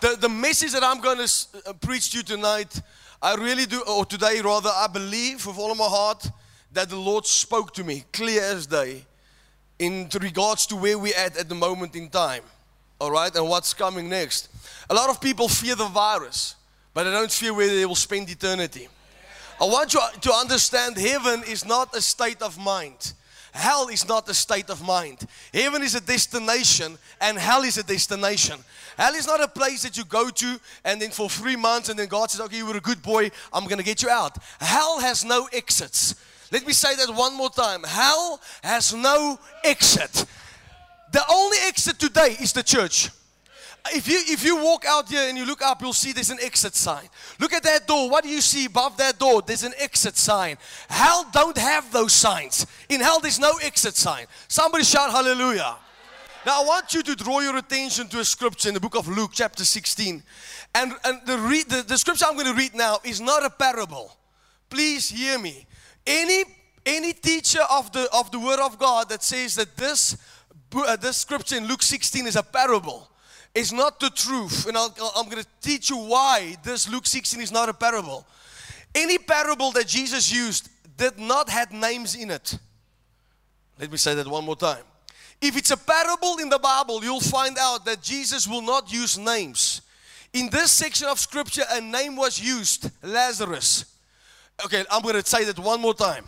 The, the message that I'm going to uh, preach to you tonight, I really do, or today rather, I believe with all of my heart that the Lord spoke to me clear as day in regards to where we're at at the moment in time. All right, and what's coming next. A lot of people fear the virus, but they don't fear where they will spend eternity. I want you to understand heaven is not a state of mind. Hell is not a state of mind. Heaven is a destination, and hell is a destination. Hell is not a place that you go to and then for three months, and then God says, Okay, you were a good boy, I'm gonna get you out. Hell has no exits. Let me say that one more time. Hell has no exit. The only exit today is the church. If you if you walk out here and you look up, you'll see there's an exit sign. Look at that door. What do you see above that door? There's an exit sign. Hell don't have those signs. In hell, there's no exit sign. Somebody shout hallelujah. Now I want you to draw your attention to a scripture in the book of Luke, chapter 16. And, and the, read, the, the scripture I'm going to read now is not a parable. Please hear me. Any any teacher of the of the word of God that says that this uh, this scripture in Luke 16 is a parable is not the truth. And i am going to teach you why this Luke 16 is not a parable. Any parable that Jesus used did not have names in it. Let me say that one more time. If it's a parable in the Bible, you'll find out that Jesus will not use names. In this section of scripture, a name was used Lazarus. Okay, I'm going to say that one more time.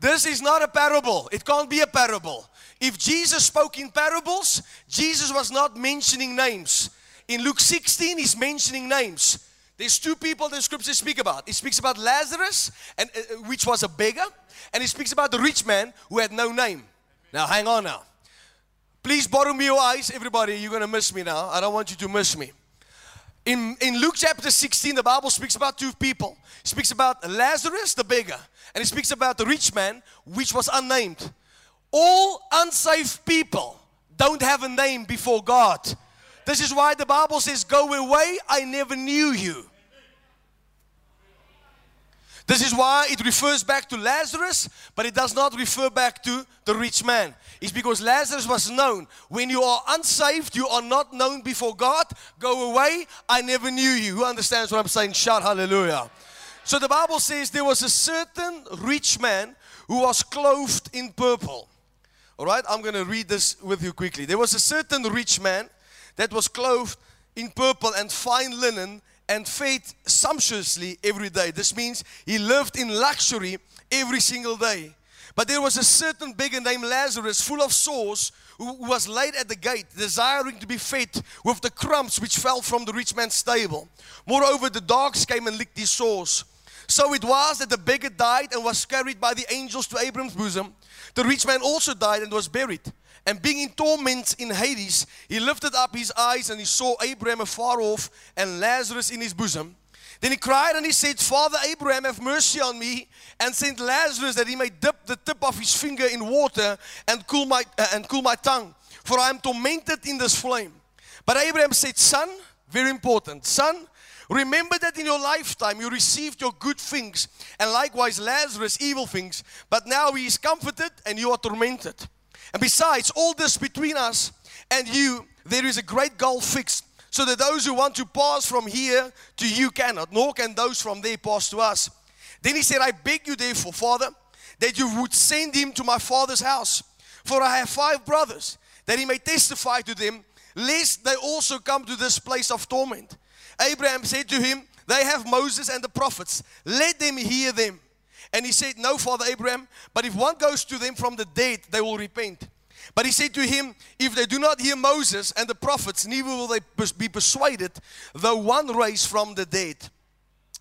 This is not a parable. It can't be a parable. If Jesus spoke in parables, Jesus was not mentioning names. In Luke 16, he's mentioning names. There's two people the scriptures speak about. He speaks about Lazarus, and, uh, which was a beggar, and he speaks about the rich man who had no name. Now, hang on now. Please borrow me your eyes, everybody. You're going to miss me now. I don't want you to miss me. In, in Luke chapter 16, the Bible speaks about two people. It speaks about Lazarus, the beggar, and it speaks about the rich man, which was unnamed. All unsaved people don't have a name before God. This is why the Bible says, Go away, I never knew you. This is why it refers back to Lazarus, but it does not refer back to the rich man. It's because Lazarus was known. When you are unsaved, you are not known before God. Go away, I never knew you. Who understands what I'm saying? Shout hallelujah. So the Bible says there was a certain rich man who was clothed in purple. All right, I'm going to read this with you quickly. There was a certain rich man that was clothed in purple and fine linen and fed sumptuously every day. This means he lived in luxury every single day. But there was a certain beggar named Lazarus, full of sores, who was laid at the gate, desiring to be fed with the crumbs which fell from the rich man's table. Moreover, the dogs came and licked his sores. So it was that the beggar died and was carried by the angels to Abram's bosom. The rich man also died and was buried. And being in torment in Hades, he lifted up his eyes and he saw Abraham afar off and Lazarus in his bosom. Then he cried and he said, Father Abraham, have mercy on me and send Lazarus that he may dip the tip of his finger in water and cool my, uh, and cool my tongue, for I am tormented in this flame. But Abraham said, Son, very important, son, Remember that in your lifetime you received your good things, and likewise Lazarus evil things, but now he is comforted and you are tormented. And besides, all this between us and you, there is a great gulf fixed, so that those who want to pass from here to you cannot, nor can those from there pass to us. Then he said, I beg you, therefore, Father, that you would send him to my father's house, for I have five brothers, that he may testify to them, lest they also come to this place of torment. Abraham said to him, They have Moses and the prophets. Let them hear them. And he said, No, Father Abraham, but if one goes to them from the dead, they will repent. But he said to him, If they do not hear Moses and the prophets, neither will they be persuaded, though one raise from the dead.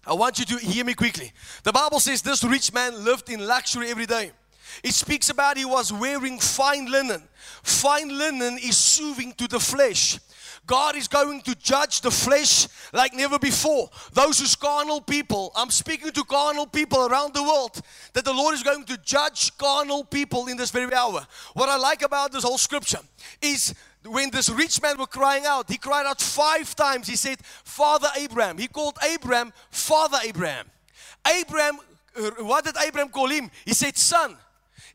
I want you to hear me quickly. The Bible says this rich man lived in luxury every day. It speaks about he was wearing fine linen. Fine linen is soothing to the flesh. God is going to judge the flesh like never before. Those who's carnal people, I'm speaking to carnal people around the world, that the Lord is going to judge carnal people in this very hour. What I like about this whole scripture is when this rich man was crying out, he cried out five times. He said, Father Abraham. He called Abraham Father Abraham. Abraham, uh, what did Abraham call him? He said, Son.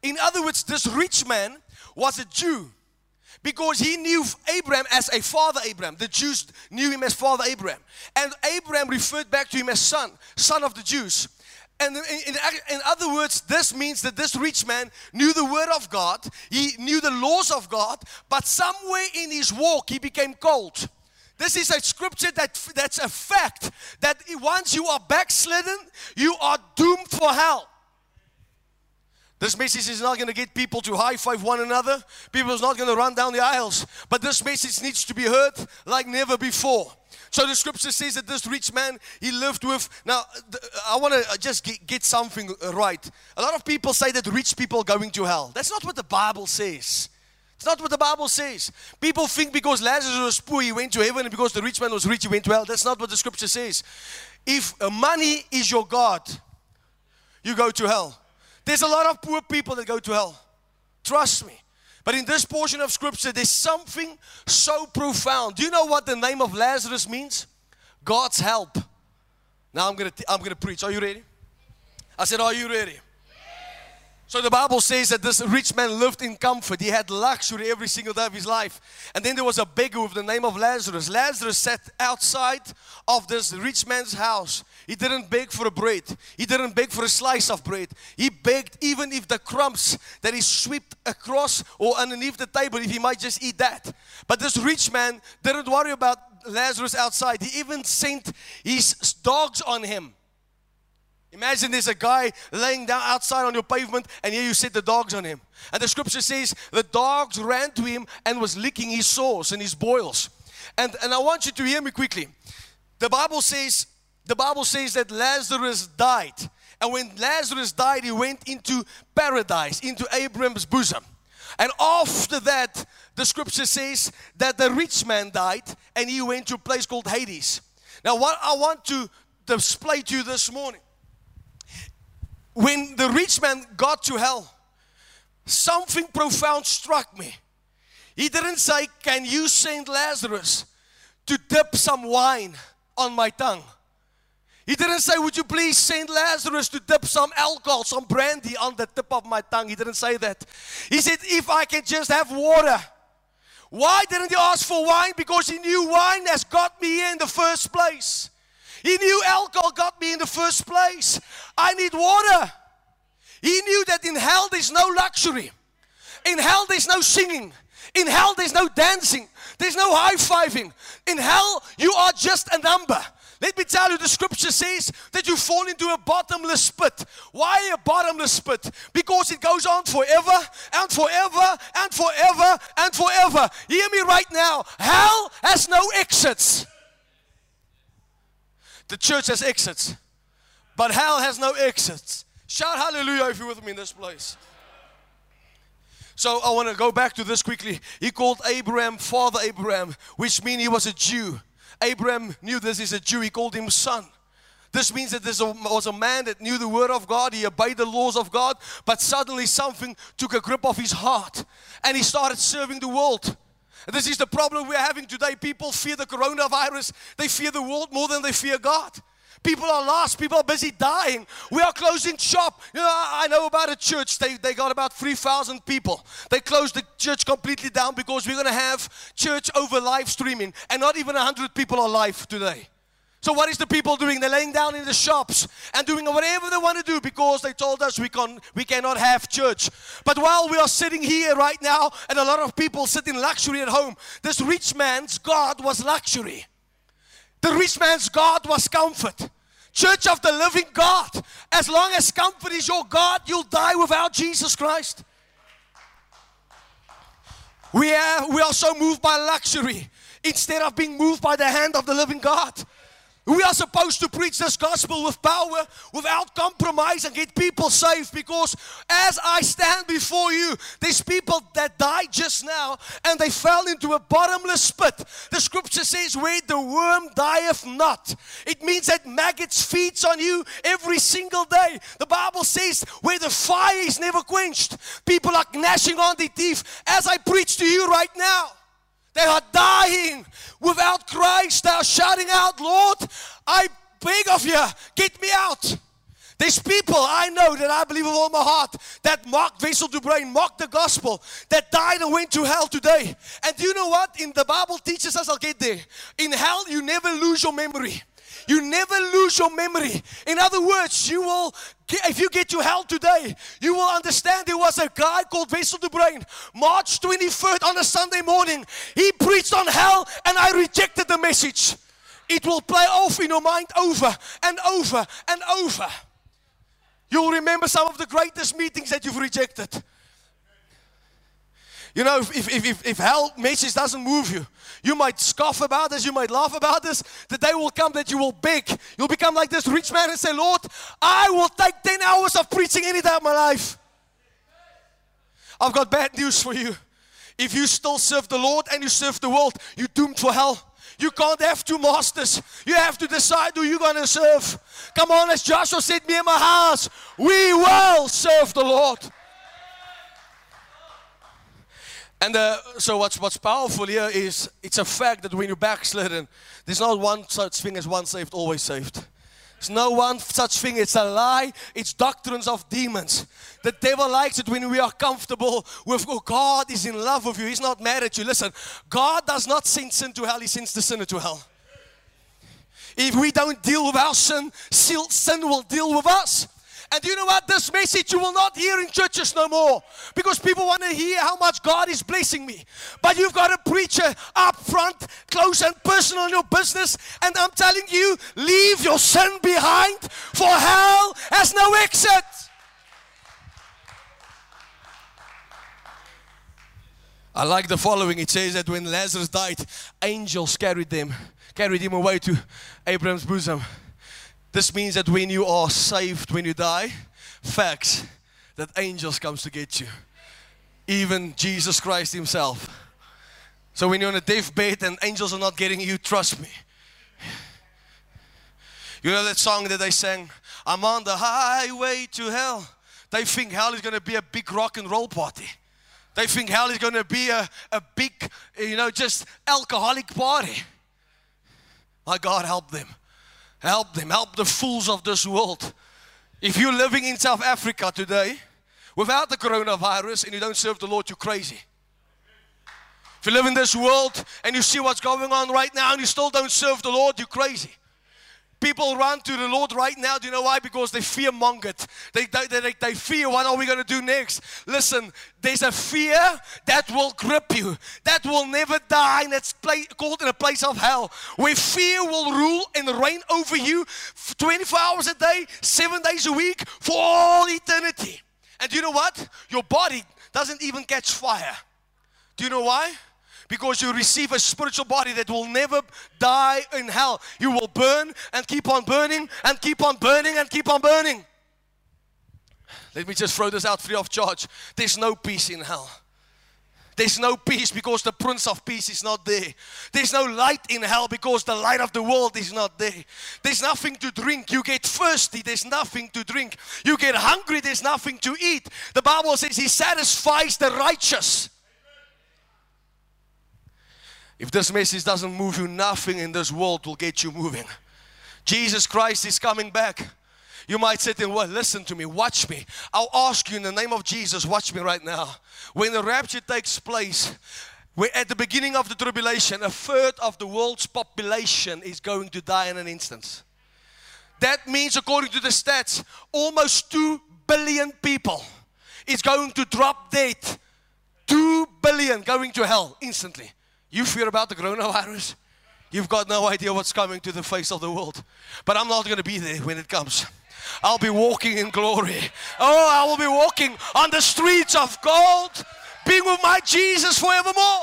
In other words, this rich man was a Jew because he knew Abraham as a father Abraham. The Jews knew him as father Abraham. And Abraham referred back to him as son, son of the Jews. And in, in, in, other words, this means that this rich man knew the word of God, he knew the laws of God, but somewhere in his walk he became cold. This is a scripture that, that's a fact that once you are backslidden, you are doomed for hell. This message is not going to get people to high five one another. People is not going to run down the aisles. But this message needs to be heard like never before. So the scripture says that this rich man, he lived with. Now, I want to just get, something right. A lot of people say that rich people going to hell. That's not what the Bible says. It's not what the Bible says. People think because Lazarus was poor, he went to heaven, and because the rich man was rich, he went to hell. That's not what the scripture says. If money is your God, you go to hell. There's a lot of poor people that go to hell. Trust me. But in this portion of scripture, there's something so profound. Do you know what the name of Lazarus means? God's help. Now I'm gonna I'm gonna preach. Are you ready? I said, Are you ready? So the Bible says that this rich man lived in comfort. He had luxury every single day of his life. And then there was a beggar with the name of Lazarus. Lazarus sat outside of this rich man's house. He didn't beg for a bread. He didn't beg for a slice of bread. He begged even if the crumbs that he swept across or underneath the table, if he might just eat that. But this rich man didn't worry about Lazarus outside. He even sent his dogs on him. Imagine there's a guy laying down outside on your pavement, and here you set the dogs on him. And the scripture says the dogs ran to him and was licking his sores and his boils. And, and I want you to hear me quickly. The Bible says, the Bible says that Lazarus died. And when Lazarus died, he went into paradise, into Abraham's bosom. And after that, the scripture says that the rich man died and he went to a place called Hades. Now, what I want to display to you this morning when the rich man got to hell, something profound struck me. He didn't say, Can you send Lazarus to dip some wine on my tongue? He didn't say, Would you please send Lazarus to dip some alcohol, some brandy on the tip of my tongue? He didn't say that. He said, If I can just have water. Why didn't he ask for wine? Because he knew wine has got me here in the first place. He knew alcohol got me in the first place. I need water. He knew that in hell there's no luxury. In hell there's no singing. In hell there's no dancing. There's no high fiving. In hell you are just a number. Let me tell you, the scripture says that you fall into a bottomless pit. Why a bottomless pit? Because it goes on forever and forever and forever and forever. Hear me right now. Hell has no exits. The church has exits, but hell has no exits. Shout hallelujah if you're with me in this place. So I want to go back to this quickly. He called Abraham Father Abraham, which means he was a Jew. Abraham knew this is a Jew. He called him son. This means that there was a man that knew the word of God, he obeyed the laws of God, but suddenly something took a grip of his heart and he started serving the world. This is the problem we're having today. People fear the coronavirus, they fear the world more than they fear God. People are lost. People are busy dying. We are closing shop. You know, I know about a church. They, they got about 3,000 people. They closed the church completely down because we're going to have church over live streaming. And not even 100 people are live today. So what is the people doing? They're laying down in the shops and doing whatever they want to do because they told us we can we cannot have church. But while we are sitting here right now and a lot of people sit in luxury at home, this rich man's God was luxury. The rich man's God was comfort. Church of the living God. As long as comfort is your God, you'll die without Jesus Christ. We are, we are so moved by luxury instead of being moved by the hand of the living God. We are supposed to preach this gospel with power, without compromise, and get people saved. Because as I stand before you, there's people that died just now and they fell into a bottomless pit. The scripture says, Where the worm dieth not. It means that maggots feeds on you every single day. The Bible says, Where the fire is never quenched, people are gnashing on their teeth. As I preach to you right now, they are dying without Christ. They are shouting out, Lord, I beg of you, get me out. There's people I know that I believe with all my heart that mocked Wessel de Bruin, mocked the gospel, that died and went to hell today. And do you know what? In the Bible teaches us, I'll get there. In hell, you never lose your memory. You never lose your memory. In other words, you will, if you get to hell today, you will understand there was a guy called Wessel de Bruin, March 23rd on a Sunday morning. He preached on hell and I rejected the message. It will play off in your mind over and over and over. You'll remember some of the greatest meetings that you've rejected. You know, if, if, if, if hell message doesn't move you, you might scoff about this, you might laugh about this. The day will come that you will beg. You'll become like this rich man and say, Lord, I will take 10 hours of preaching any day of my life. I've got bad news for you. If you still serve the Lord and you serve the world, you're doomed for hell. You can't have two masters. You have to decide who you're going to serve. Come on, as Joshua said, me and my house, we will serve the Lord. And uh, so what's, what's powerful here is it's a fact that when you're backslidden, there's not one such thing as one saved, always saved. There's no one such thing. It's a lie. It's doctrines of demons. The devil likes it when we are comfortable with oh, God is in love with you. He's not mad at you. Listen, God does not send sin to hell. He sends the sinner to hell. If we don't deal with our sin, sin will deal with us. And you know what? This message you will not hear in churches no more because people want to hear how much God is blessing me. But you've got a preacher up front, close and personal in your business. And I'm telling you, leave your sin behind, for hell has no exit. I like the following. It says that when Lazarus died, angels carried them, carried him away to Abraham's bosom. This means that when you are saved, when you die, facts that angels comes to get you. Even Jesus Christ himself. So when you're on a deathbed and angels are not getting you, trust me. You know that song that they sang, I'm on the highway to hell. They think hell is going to be a big rock and roll party. They think hell is going to be a, a big, you know, just alcoholic party. My God, help them. Help them. Help the fools of this world. If you're living in South Africa today without the coronavirus and you don't serve the Lord, you're crazy. If you live in this world and you see what's going on right now and you still don't serve the Lord, you're crazy. People run to the Lord right now. Do you know why? Because they fear mongered. They, they, they, they fear what are we going to do next? Listen, there's a fear that will grip you, that will never die, and it's play, called in a place of hell, where fear will rule and reign over you 24 hours a day, seven days a week, for all eternity. And do you know what? Your body doesn't even catch fire. Do you know why? Because you receive a spiritual body that will never die in hell. You will burn and keep on burning and keep on burning and keep on burning. Let me just throw this out free of charge. There's no peace in hell. There's no peace because the Prince of Peace is not there. There's no light in hell because the light of the world is not there. There's nothing to drink. You get thirsty, there's nothing to drink. You get hungry, there's nothing to eat. The Bible says He satisfies the righteous. If this message doesn't move you, nothing in this world will get you moving. Jesus Christ is coming back. You might sit to well, listen to me, watch me. I'll ask you in the name of Jesus, watch me right now. When the rapture takes place, we're at the beginning of the tribulation, a third of the world's population is going to die in an instant. That means, according to the stats, almost 2 billion people is going to drop dead. 2 billion going to hell instantly. You fear about the coronavirus? You've got no idea what's coming to the face of the world. But I'm not going to be there when it comes. I'll be walking in glory. Oh, I will be walking on the streets of gold, being with my Jesus forevermore.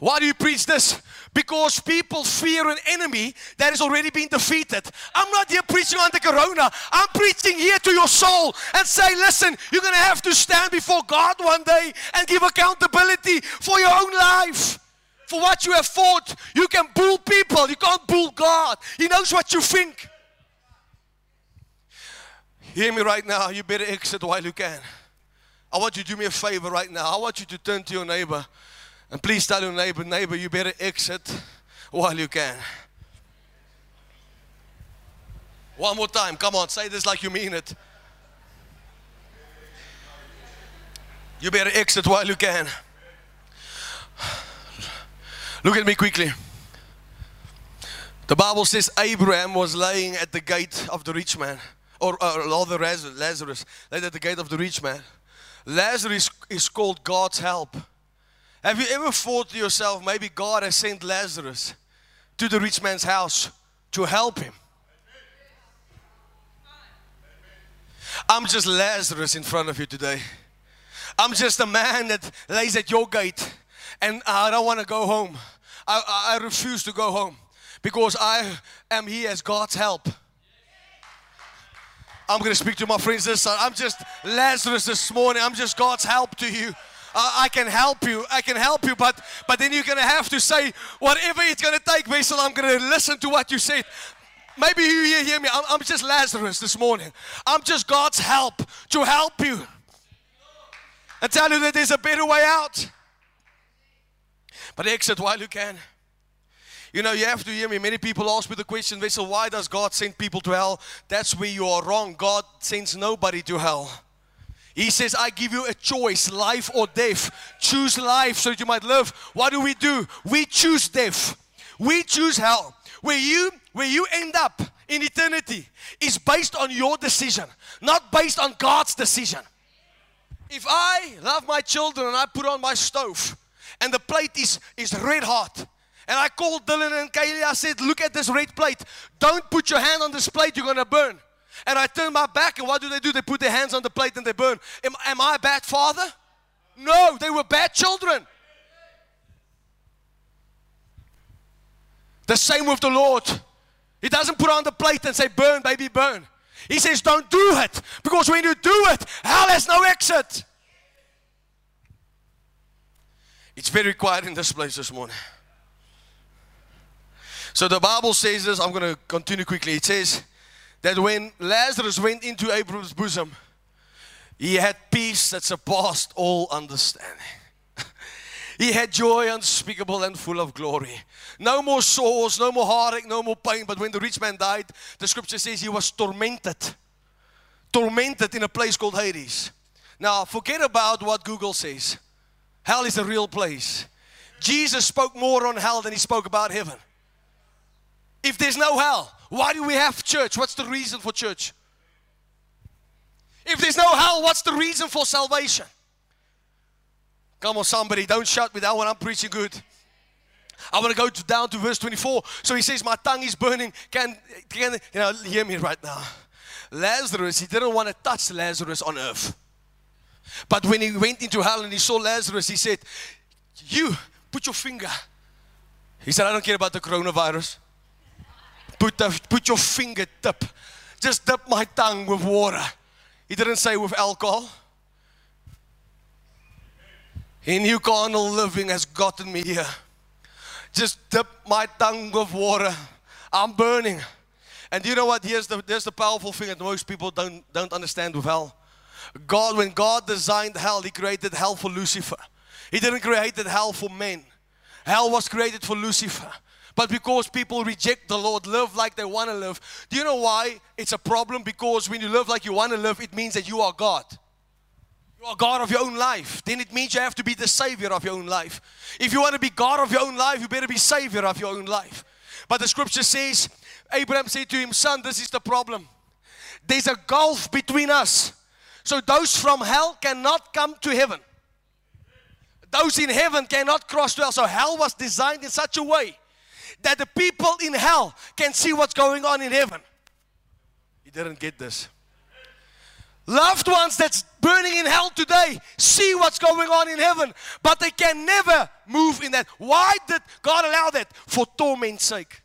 Why do you preach this? Because people fear an enemy that has already been defeated. I'm not here preaching on the corona. I'm preaching here to your soul and say, listen, you're going to have to stand before God one day and give accountability for your own life. For what you have fought. You can bull people, you can't bull God. He knows what you think. Hear me right now. You better exit while you can. I want you to do me a favor right now. I want you to turn to your neighbor and please tell your neighbor, neighbor, you better exit while you can. One more time. Come on, say this like you mean it. You better exit while you can. Look at me quickly. The Bible says Abraham was laying at the gate of the rich man, or, or rather Lazarus, laid at the gate of the rich man. Lazarus is called God's help. Have you ever thought to yourself, maybe God has sent Lazarus to the rich man's house to help him? I'm just Lazarus in front of you today. I'm just a man that lays at your gate and I don't want to go home. I, I refuse to go home because I am here as God's help. I'm going to speak to my friends this side. I'm just Lazarus this morning. I'm just God's help to you. Uh, I can help you. I can help you, but but then you're going to have to say whatever it's going to take, Wessel. I'm going to listen to what you said. Maybe you hear me. I'm, I'm just Lazarus this morning. I'm just God's help to help you and tell you that there's a better way out. But exit while you can. You know, you have to hear me. Many people ask me the question, Wessel, why does God send people to hell? That's where you are wrong. God sends nobody to hell. He says, I give you a choice, life or death. Choose life so that you might live. What do we do? We choose death. We choose hell. Where you where you end up in eternity is based on your decision, not based on God's decision. If I love my children and I put on my stove and the plate is, is red hot, and I called Dylan and Kaylee. I said, Look at this red plate. Don't put your hand on this plate, you're to burn. And I turn my back, and what do they do? They put their hands on the plate and they burn. Am, am I a bad father? No, they were bad children. The same with the Lord. He doesn't put on the plate and say, Burn, baby, burn. He says, Don't do it. Because when you do it, hell has no exit. It's very quiet in this place this morning. So the Bible says this, I'm going to continue quickly. It says that when Lazarus went into Abraham's bosom, he had peace that surpassed all understanding. he had joy unspeakable and full of glory. No more sores, no more heartache, no more pain. But when the rich man died, the scripture says he was tormented. Tormented in a place called Hades. Now, forget about what Google says. Hell is a real place. Jesus spoke more on hell than he spoke about heaven. If there's no hell, why do we have church? What's the reason for church? If there's no hell, what's the reason for salvation? Come on, somebody, don't shout me down when I'm preaching good. I want to go to, down to verse 24. So he says, My tongue is burning. Can, can you know, hear me right now? Lazarus, he didn't want to touch Lazarus on earth. But when he went into hell and he saw Lazarus, he said, You put your finger. He said, I don't care about the coronavirus. Put, the, put your. Just dip my tongue with water. He didn't say with alcohol. He knew carnal living has gotten me here. Just dip my tongue with water. I'm burning. And you know what? Here's the, here's the powerful thing that most people don't, don't understand with hell. God, when God designed hell, He created hell for Lucifer. He didn't create hell for men. Hell was created for Lucifer. But because people reject the Lord, live like they want to live. Do you know why it's a problem? Because when you live like you want to live, it means that you are God. You are God of your own life. Then it means you have to be the Savior of your own life. If you want to be God of your own life, you better be Savior of your own life. But the scripture says, Abraham said to him, Son, this is the problem. There's a gulf between us. So those from hell cannot come to heaven. Those in heaven cannot cross to hell. So hell was designed in such a way that the people in hell can see what's going on in heaven. He didn't get this. Loved ones that's burning in hell today see what's going on in heaven, but they can never move in that. Why did God allow that? For torment's sake.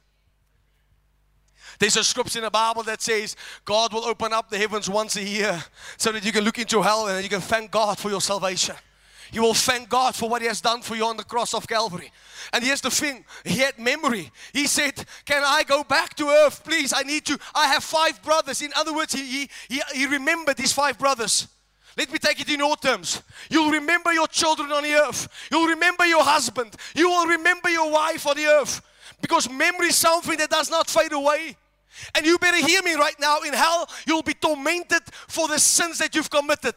There's a scripture in the Bible that says God will open up the heavens once a year so that you can look into hell and you can thank God for your salvation. You will thank God for what He has done for you on the cross of Calvary. And here's the thing He had memory. He said, Can I go back to earth? Please, I need to. I have five brothers. In other words, he, he, he remembered these five brothers. Let me take it in your terms. You'll remember your children on the earth. You'll remember your husband. You will remember your wife on the earth. Because memory is something that does not fade away. And you better hear me right now. In hell, you'll be tormented for the sins that you've committed.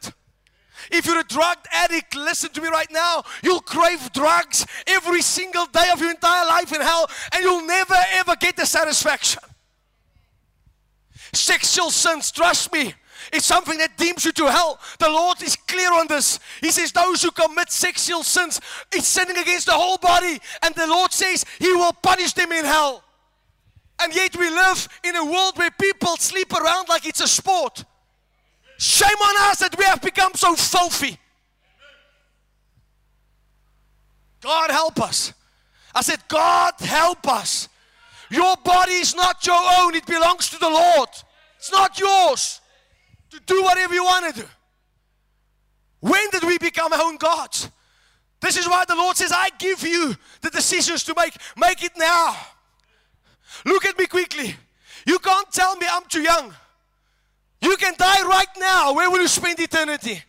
If you're a drug addict, listen to me right now. You'll crave drugs every single day of your entire life in hell, and you'll never ever get the satisfaction. Sexual sins, trust me, it's something that deems you to hell. The Lord is clear on this. He says, Those who commit sexual sins, it's sinning against the whole body. And the Lord says, He will punish them in hell. And yet we live in a world where people sleep around like it's a sport. Shame on us that we have become so filthy. God help us. I said, God help us. Your body is not your own, it belongs to the Lord. It's not yours to do whatever you want to do. When did we become our own gods? This is why the Lord says, I give you the decisions to make. Make it now. Look at me quickly. You can't tell me I'm too young. You can die right now. Where will you spend eternity?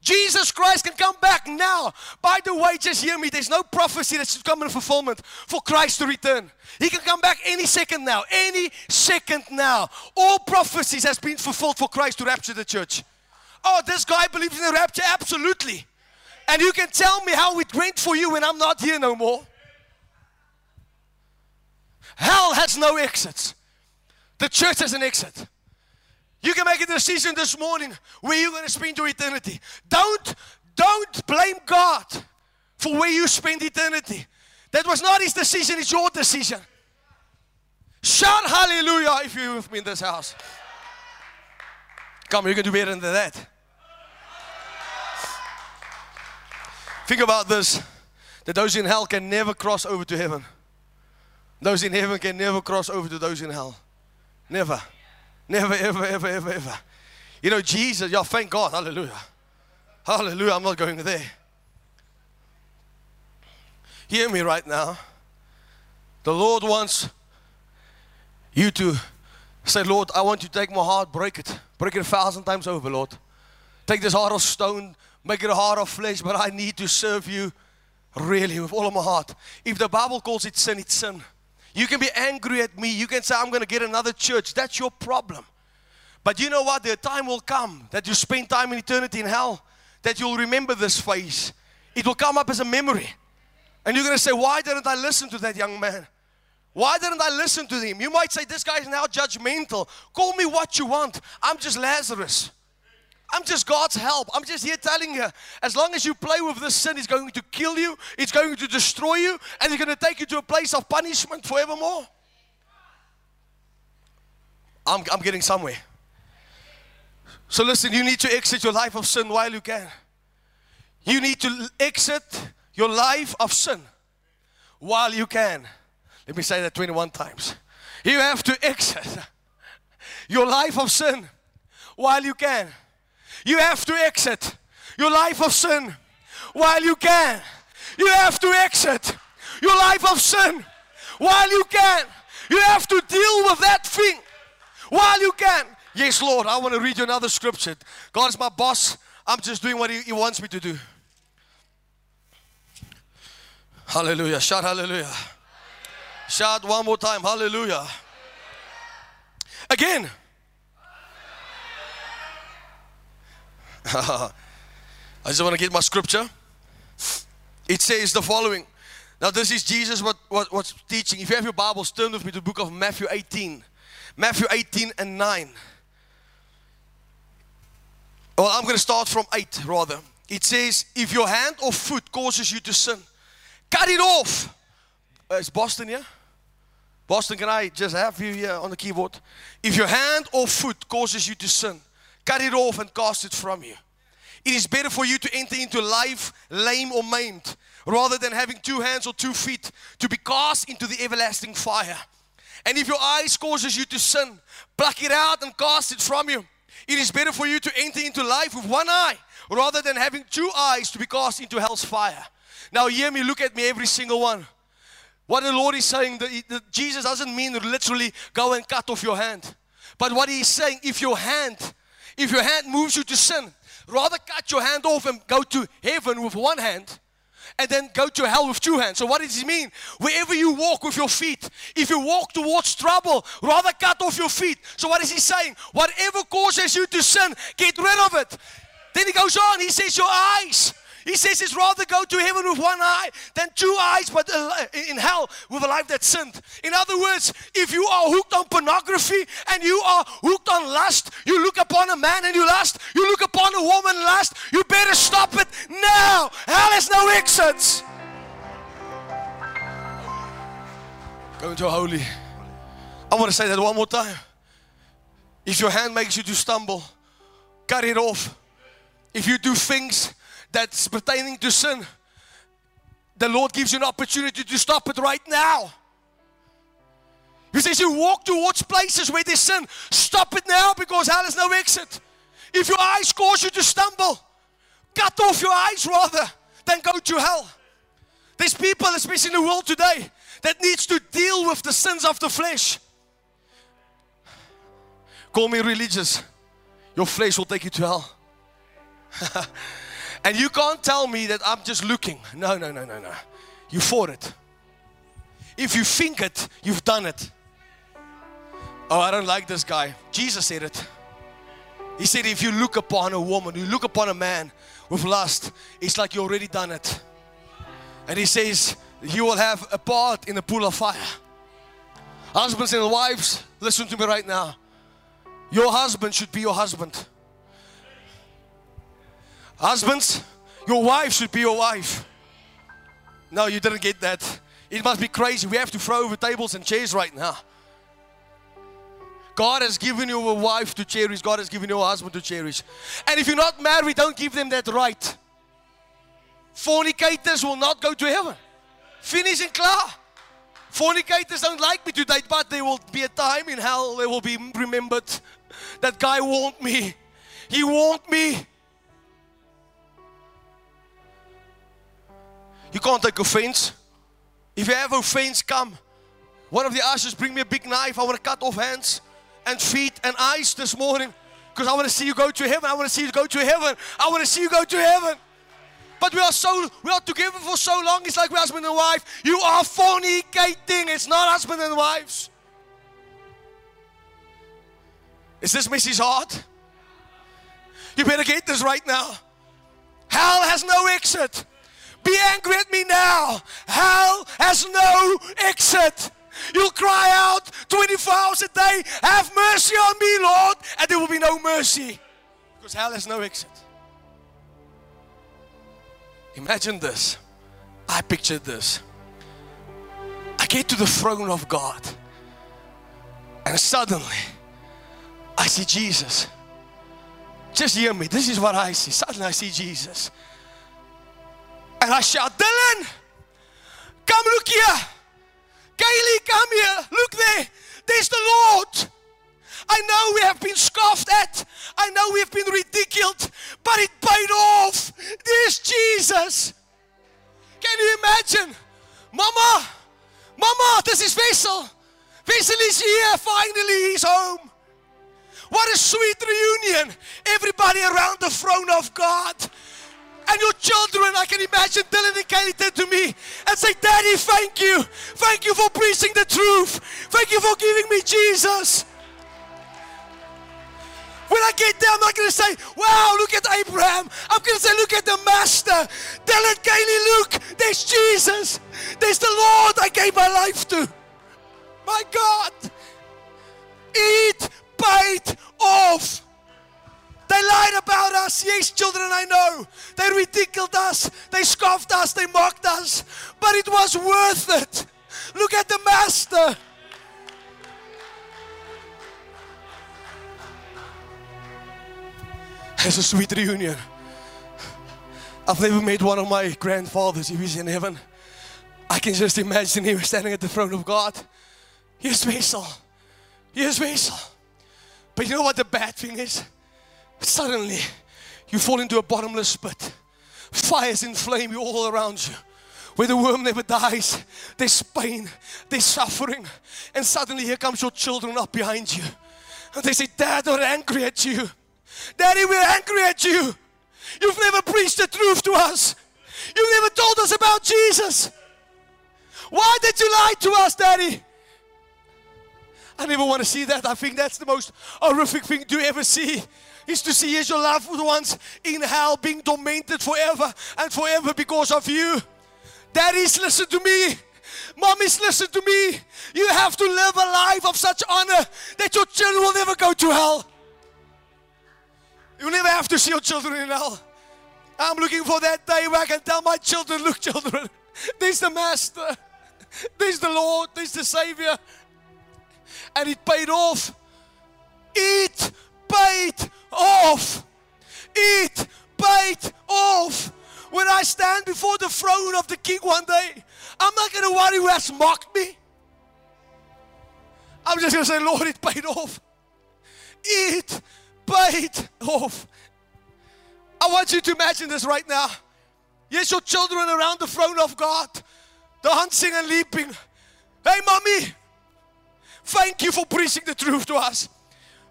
Jesus Christ can come back now. By the way, just hear me. There's no prophecy that should come in fulfillment for Christ to return. He can come back any second now. Any second now. All prophecies has been fulfilled for Christ to rapture the church. Oh, this guy believes in the rapture? Absolutely. And you can tell me how it went for you when I'm not here no more. Hell has no exits. The church has an exit. You can make a decision this morning where you're going to spend your eternity. Don't, don't blame God for where you spend eternity. That was not his decision, it's your decision. Shout hallelujah if you're with me in this house. Come, you can do better than that. Think about this that those in hell can never cross over to heaven. Those in heaven can never cross over to those in hell. Never. Never, ever, ever, ever, ever. You know, Jesus, yeah, thank God. Hallelujah. Hallelujah. I'm not going there. Hear me right now. The Lord wants you to say, Lord, I want you to take my heart, break it. Break it a thousand times over, Lord. Take this heart of stone, make it a heart of flesh, but I need to serve you really with all of my heart. If the Bible calls it sin, it's sin. You can be angry at me. You can say, I'm going to get another church. That's your problem. But you know what? The time will come that you spend time in eternity in hell, that you'll remember this face. It will come up as a memory. And you're going to say, Why didn't I listen to that young man? Why didn't I listen to him? You might say, This guy is now judgmental. Call me what you want. I'm just Lazarus. I'm just God's help. I'm just here telling you, as long as you play with this sin, it's going to kill you, it's going to destroy you, and it's going to take you to a place of punishment forevermore. I'm, I'm getting somewhere. So listen, you need to exit your life of sin while you can. You need to exit your life of sin while you can. Let me say that 21 times. You have to exit your life of sin while you can. You have to exit your life of sin while you can. You have to exit your life of sin while you can. You have to deal with that thing while you can. Yes, Lord, I want to read you another scripture. God is my boss. I'm just doing what He, he wants me to do. Hallelujah. Shout hallelujah. Shout one more time. Hallelujah. Again. I just want to get my scripture. It says the following. Now, this is Jesus what, what, what's teaching. If you have your Bibles, turn with me to the book of Matthew 18. Matthew 18 and 9. Well, I'm going to start from 8 rather. It says, If your hand or foot causes you to sin, cut it off. Uh, it's Boston, yeah? Boston, can I just have you here on the keyboard? If your hand or foot causes you to sin, cut it off and cast it from you. It is better for you to enter into life lame or maimed rather than having two hands or two feet to be cast into the everlasting fire. And if your eyes causes you to sin, pluck it out and cast it from you. It is better for you to enter into life with one eye rather than having two eyes to be cast into hell's fire. Now, hear me, look at me, every single one. What the Lord is saying, Jesus doesn't mean literally go and cut off your hand. But what He's saying, if your hand if your hand moves you to sin, rather cut your hand off and go to heaven with one hand and then go to hell with two hands. So, what does he mean? Wherever you walk with your feet, if you walk towards trouble, rather cut off your feet. So, what is he saying? Whatever causes you to sin, get rid of it. Then he goes on, he says, Your eyes. He says it's rather go to heaven with one eye than two eyes, but uh, in hell with a life that's sinned. In other words, if you are hooked on pornography and you are hooked on lust, you look upon a man and you lust, you look upon a woman and lust, you better stop it now. Hell has no exits. Going to holy. I want to say that one more time. If your hand makes you to stumble, cut it off. If you do things that's pertaining to sin, the Lord gives you an opportunity to stop it right now. He says, You walk towards places where there's sin, stop it now because hell has no exit. If your eyes cause you to stumble, cut off your eyes rather than go to hell. There's people, especially in the world today, that needs to deal with the sins of the flesh. Call me religious. Your flesh will take you to hell. And you can't tell me that I'm just looking. No, no, no, no, no. You fought it. If you think it, you've done it. Oh, I don't like this guy. Jesus said it. He said, if you look upon a woman, you look upon a man with lust, it's like you already done it. And he says, you will have a part in the pool of fire. Husbands and wives, listen to me right now. Your husband should be your husband. Husbands, your wife should be your wife. No, you didn't get that. It must be crazy. We have to throw over tables and chairs right now. God has given you a wife to cherish. God has given you a husband to cherish. And if you're not married, don't give them that right. Fornicators will not go to heaven. Finish and clear. Fornicators don't like me to date, but there will be a time in hell they will be remembered. That guy warned me. He warned me. You can't take offense. If you have offense, come. One of the ushers bring me a big knife. I want to cut off hands and feet and eyes this morning because I want to see you go to heaven. I want to see you go to heaven. I want to see you go to heaven. But we are so we are together for so long. It's like we're husband and wife. You are fornicating. It's not husband and wives. Is this Mrs. Hart? You better get this right now. Hell has no exit. Be angry at me now. Hell has no exit. You'll cry out 24 hours a day, Have mercy on me, Lord, and there will be no mercy because hell has no exit. Imagine this. I pictured this. I get to the throne of God, and suddenly I see Jesus. Just hear me. This is what I see. Suddenly I see Jesus. And I shout, Dylan, come look here. Kaylee, come here. Look there. There's the Lord. I know we have been scoffed at. I know we have been ridiculed, but it paid off. There's Jesus. Can you imagine? Mama, Mama, this is Wessel. Wessel is here. Finally, he's home. What a sweet reunion. Everybody around the throne of God and your children, I can imagine Dylan turn to me and say, Daddy, thank you. Thank you for preaching the truth. Thank you for giving me Jesus. When I get there, I'm not going to say, wow, look at Abraham. I'm going to say, look at the master. Dylan, Kaylee, look, there's Jesus. There's the Lord I gave my life to. My God. Eat, bite off. They lied about us. Yes, children, I know. They ridiculed us. They scoffed us. They mocked us. But it was worth it. Look at the Master. It's a sweet reunion. I've never met one of my grandfathers if he's in heaven. I can just imagine him standing at the throne of God. Here's Wessel. Here's Wessel. But you know what the bad thing is? Suddenly, you fall into a bottomless pit. Fires inflame you all around you. Where the worm never dies, there's pain, there's suffering, and suddenly here comes your children up behind you. And they say, Dad, we're angry at you. Daddy, we're angry at you. You've never preached the truth to us. You've never told us about Jesus. Why did you lie to us, Daddy? I never want to see that. I think that's the most horrific thing to ever see. Is to see your loved ones in hell being tormented forever and forever because of you. Daddies, listen to me. Mommies, listen to me. You have to live a life of such honor that your children will never go to hell. You'll never have to see your children in hell. I'm looking for that day where I can tell my children, look, children, there's the Master, there's the Lord, there's the Savior. And it paid off. It paid off. It paid off. When I stand before the throne of the King one day, I'm not going to worry who has mocked me. I'm just going to say, Lord, it paid off. It paid off. I want you to imagine this right now. Yes, your children around the throne of God, dancing and leaping. Hey, mommy, thank you for preaching the truth to us.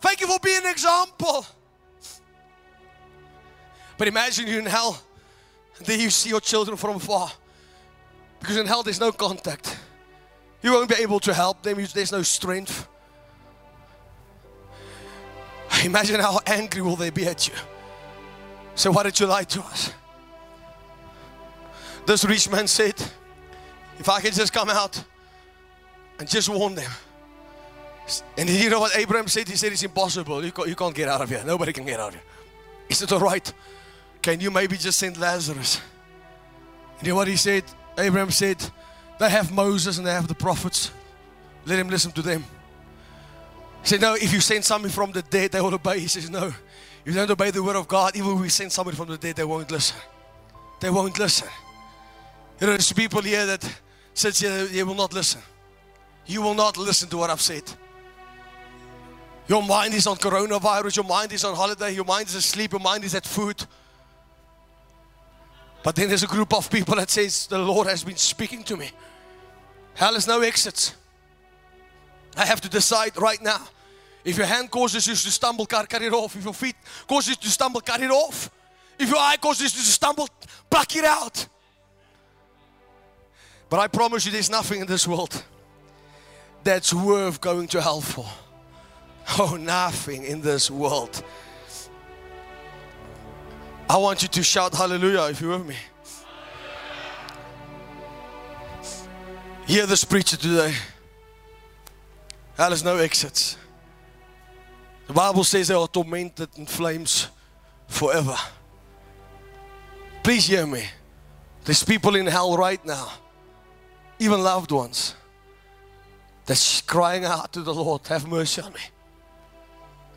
Thank you for being an example. But imagine you're in hell, and then you see your children from afar. Because in hell, there's no contact. You won't be able to help them, there's no strength. Imagine how angry will they be at you. So why did you lie to us? This rich man said, if I can just come out and just warn them. And you know what Abraham said? He said it's impossible. You you can't get out of here. Nobody can get out of here. Is it all right? Can you maybe just send Lazarus? You know what he said? Abraham said, they have Moses and they have the prophets. Let him listen to them. He said, No, if you send somebody from the dead, they will obey. He says, No, if you don't obey the word of God, even if we send somebody from the dead, they won't listen. They won't listen. You know, there's people here that says here, they will not listen. You will not listen to what I've said. Your mind is on coronavirus, your mind is on holiday, your mind is asleep, your mind is at food. But then there's a group of people that says, The Lord has been speaking to me. Hell is no exit. I have to decide right now if your hand causes you to stumble, cut, it off. If your feet causes you to stumble, cut it off. If your eye causes you to stumble, pluck it out. But I promise you, there's nothing in this world that's worth going to hell for. Oh, nothing in this world. I want you to shout hallelujah if you're with me. Hear this preacher today. Hell is no exits. The Bible says they are tormented in flames forever. Please hear me. There's people in hell right now, even loved ones, that's crying out to the Lord, Have mercy on me.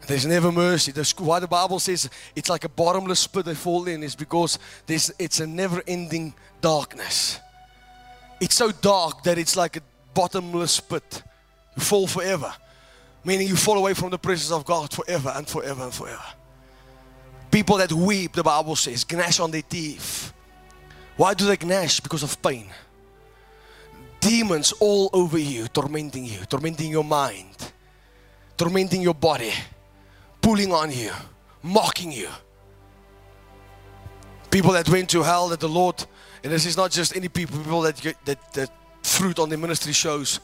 There's never mercy. That's why the Bible says it's like a bottomless pit they fall in, is because there's, it's a never ending darkness. It's so dark that it's like a bottomless pit. You fall forever, meaning you fall away from the presence of God forever and forever and forever. People that weep, the Bible says, gnash on their teeth. Why do they gnash? Because of pain. Demons all over you, tormenting you, tormenting your mind, tormenting your body, pulling on you, mocking you. People that went to hell that the Lord, and this is not just any people, people that get that, that fruit on the ministry shows,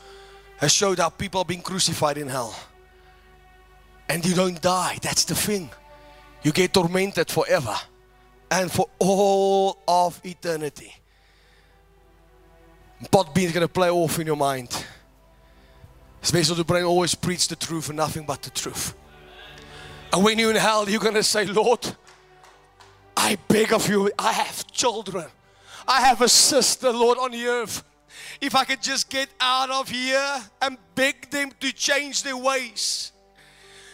has showed how people are being crucified in hell. And you don't die. That's the thing. You get tormented forever and for all of eternity. Going to play off in your mind. Special to bring always preach the truth and nothing but the truth. And when you're in hell, you're going to say, Lord, I beg of you, I have children. I have a sister, Lord, on the earth. If I could just get out of here and beg them to change their ways.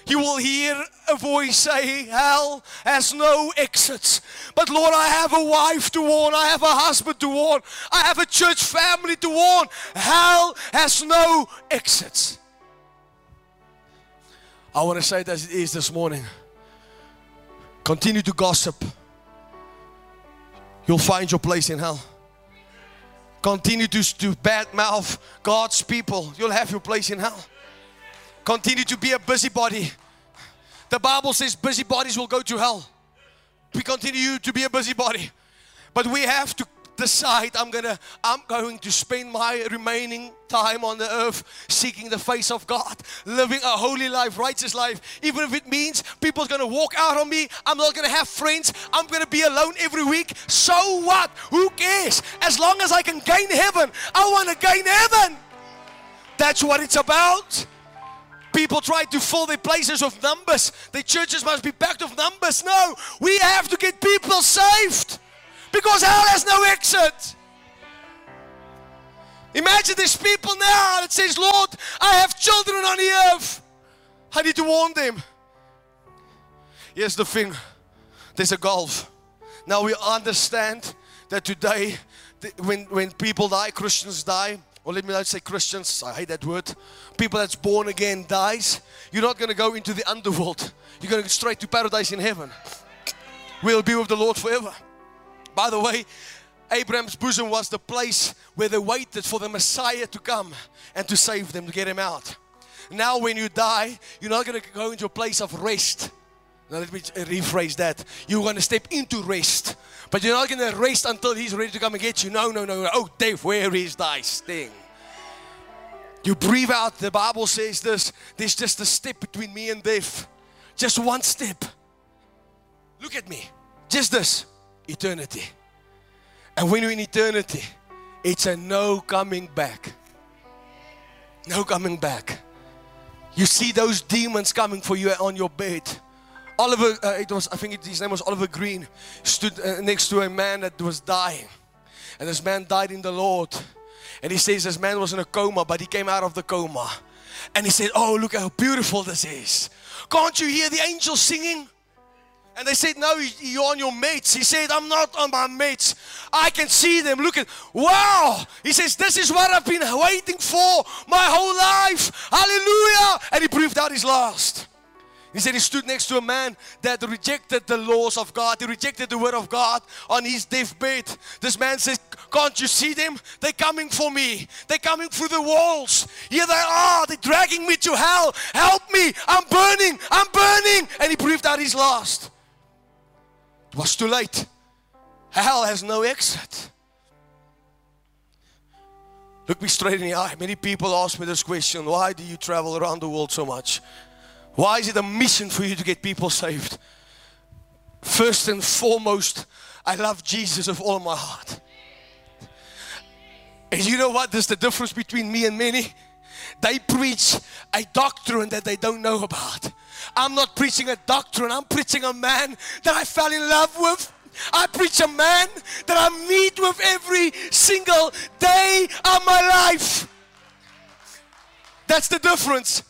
You will hear a voice say, Hell has no exits. But Lord, I have a wife to warn. I have a husband to warn. I have a church family to warn. Hell has no exits. I want to say it as it is this morning. Continue to gossip. You'll find your place in hell. Continue to, to badmouth God's people. You'll have your place in hell. Continue to be a busybody. The Bible says busybodies will go to hell. We continue to be a busybody. But we have to decide I'm gonna I'm going to spend my remaining time on the earth seeking the face of God, living a holy life, righteous life, even if it means people's gonna walk out on me, I'm not gonna have friends, I'm gonna be alone every week. So what? Who cares? As long as I can gain heaven, I wanna gain heaven. That's what it's about. People try to fill their places with numbers. The churches must be packed with numbers. No, we have to get people saved because hell has no exit. Imagine these people now that says, Lord, I have children on the earth. I need to warn them. Here's the thing. There's a gulf. Now we understand that today, when, when people die, Christians die, or let me not say Christians, I hate that word. People that's born again dies. You're not going to go into the underworld. You're going to go straight to paradise in heaven. We'll be with the Lord forever. By the way, Abraham's bosom was the place where they waited for the Messiah to come and to save them, to get him out. Now, when you die, you're not going to go into a place of rest. Now, let me rephrase that. You're going to step into rest, but you're not going to rest until He's ready to come and get you. No, no, no. no. Oh, Dave, where is thy sting? You breathe out. The Bible says this there's just a step between me and death. Just one step. Look at me. Just this eternity. And when you're in eternity, it's a no coming back. No coming back. You see those demons coming for you on your bed. Oliver, uh, it was, I think it, his name was Oliver Greene, stood uh, next to a man that was dying. And this man died in the Lord. And he says this man was in a coma, but he came out of the coma. And he said, Oh, look how beautiful this is. Can't you hear the angels singing? And they said, No, you're on your mates. He said, I'm not on my mates. I can see them. Look at, wow. He says, This is what I've been waiting for my whole life. Hallelujah. And he breathed out his last. He said he stood next to a man that rejected the laws of God. He rejected the word of God on his deathbed. This man says, Can't you see them? They're coming for me. They're coming through the walls. Here they are. They're dragging me to hell. Help me. I'm burning. I'm burning. And he breathed out his last. It was too late. Hell has no exit. Look me straight in the eye. Many people ask me this question why do you travel around the world so much? Why is it a mission for you to get people saved? First and foremost, I love Jesus with all my heart. And you know what? There's the difference between me and many. They preach a doctrine that they don't know about. I'm not preaching a doctrine, I'm preaching a man that I fell in love with. I preach a man that I meet with every single day of my life. That's the difference.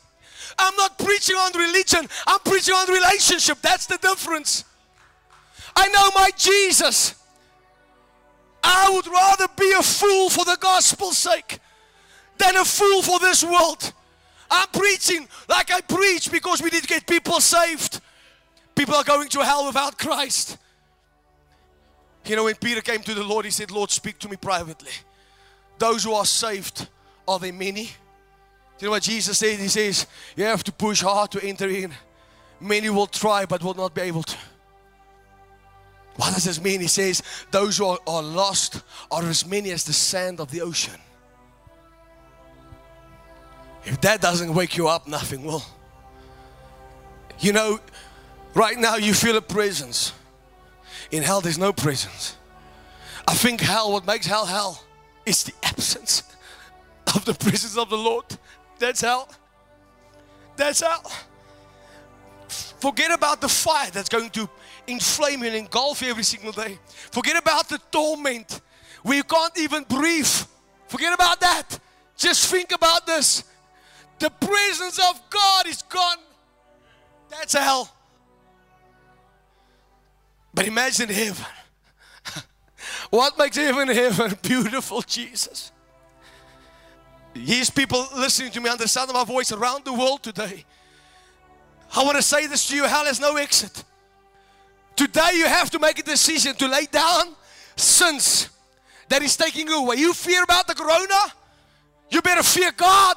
I'm not preaching on religion, I'm preaching on relationship. That's the difference. I know my Jesus. I would rather be a fool for the gospel's sake than a fool for this world. I'm preaching like I preach because we need to get people saved. People are going to hell without Christ. You know, when Peter came to the Lord, he said, Lord, speak to me privately. Those who are saved, are they many? Do you know what Jesus said? He says, You have to push hard to enter in. Many will try but will not be able to. What does this mean? He says, Those who are, are lost are as many as the sand of the ocean. If that doesn't wake you up, nothing will. You know, right now you feel a presence. In hell, there's no presence. I think hell, what makes hell hell, is the absence of the presence of the Lord. That's hell. That's hell. Forget about the fire that's going to inflame and engulf you every single day. Forget about the torment you can't even breathe. Forget about that. Just think about this. The presence of God is gone. That's hell. But imagine heaven. what makes heaven heaven? Beautiful Jesus. These people listening to me under the sound of my voice around the world today. I want to say this to you hell has no exit. Today, you have to make a decision to lay down sins that is taking you away. You fear about the corona, you better fear God.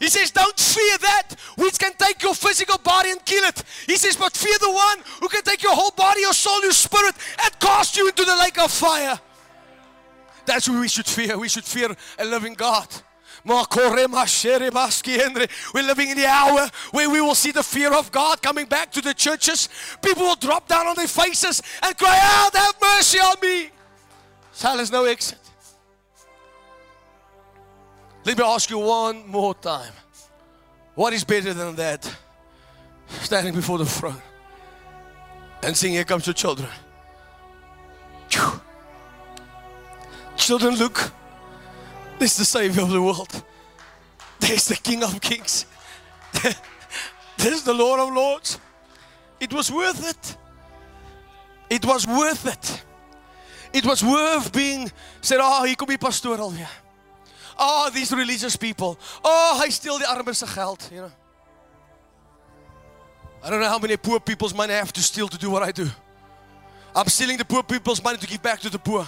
He says, Don't fear that which can take your physical body and kill it. He says, But fear the one who can take your whole body, your soul, your spirit, and cast you into the lake of fire. That's who we should fear. We should fear a living God. We're living in the hour where we will see the fear of God coming back to the churches. People will drop down on their faces and cry out, Have mercy on me. There's no exit. Let me ask you one more time. What is better than that? Standing before the front and seeing Here comes your children. Children, look. This is the Savior of the world. There's the King of Kings. There's the Lord of Lords. It was worth it. It was worth it. It was worth being said, oh, he could be pastoral alweer. Oh, these religious people. Oh, I steal the armen se geld, you know. I don't know how many poor people's money I have to steal to do what I do. I'm stealing the poor people's money to give back to the poor.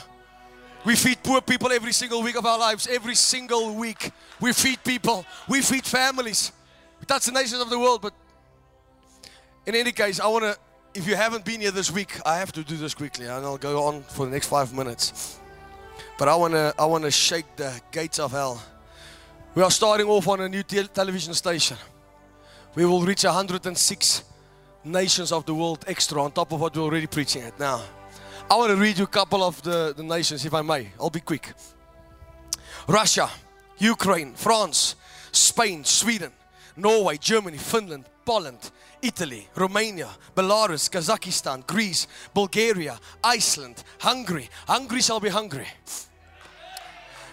We feed poor people every single week of our lives. Every single week. We feed people. We feed families. That's the nations of the world. But in any case, I want to, if you haven't been here this week, I have to do this quickly and I'll go on for the next five minutes. But I want to, I want to shake the gates of hell. We are starting off on a new te- television station. We will reach 106 nations of the world extra on top of what we're already preaching at now. I want to read you a couple of the, the nations, if I may. I'll be quick. Russia, Ukraine, France, Spain, Sweden, Norway, Germany, Finland, Poland, Italy, Romania, Belarus, Kazakhstan, Greece, Bulgaria, Iceland, Hungary. Hungary shall be hungry.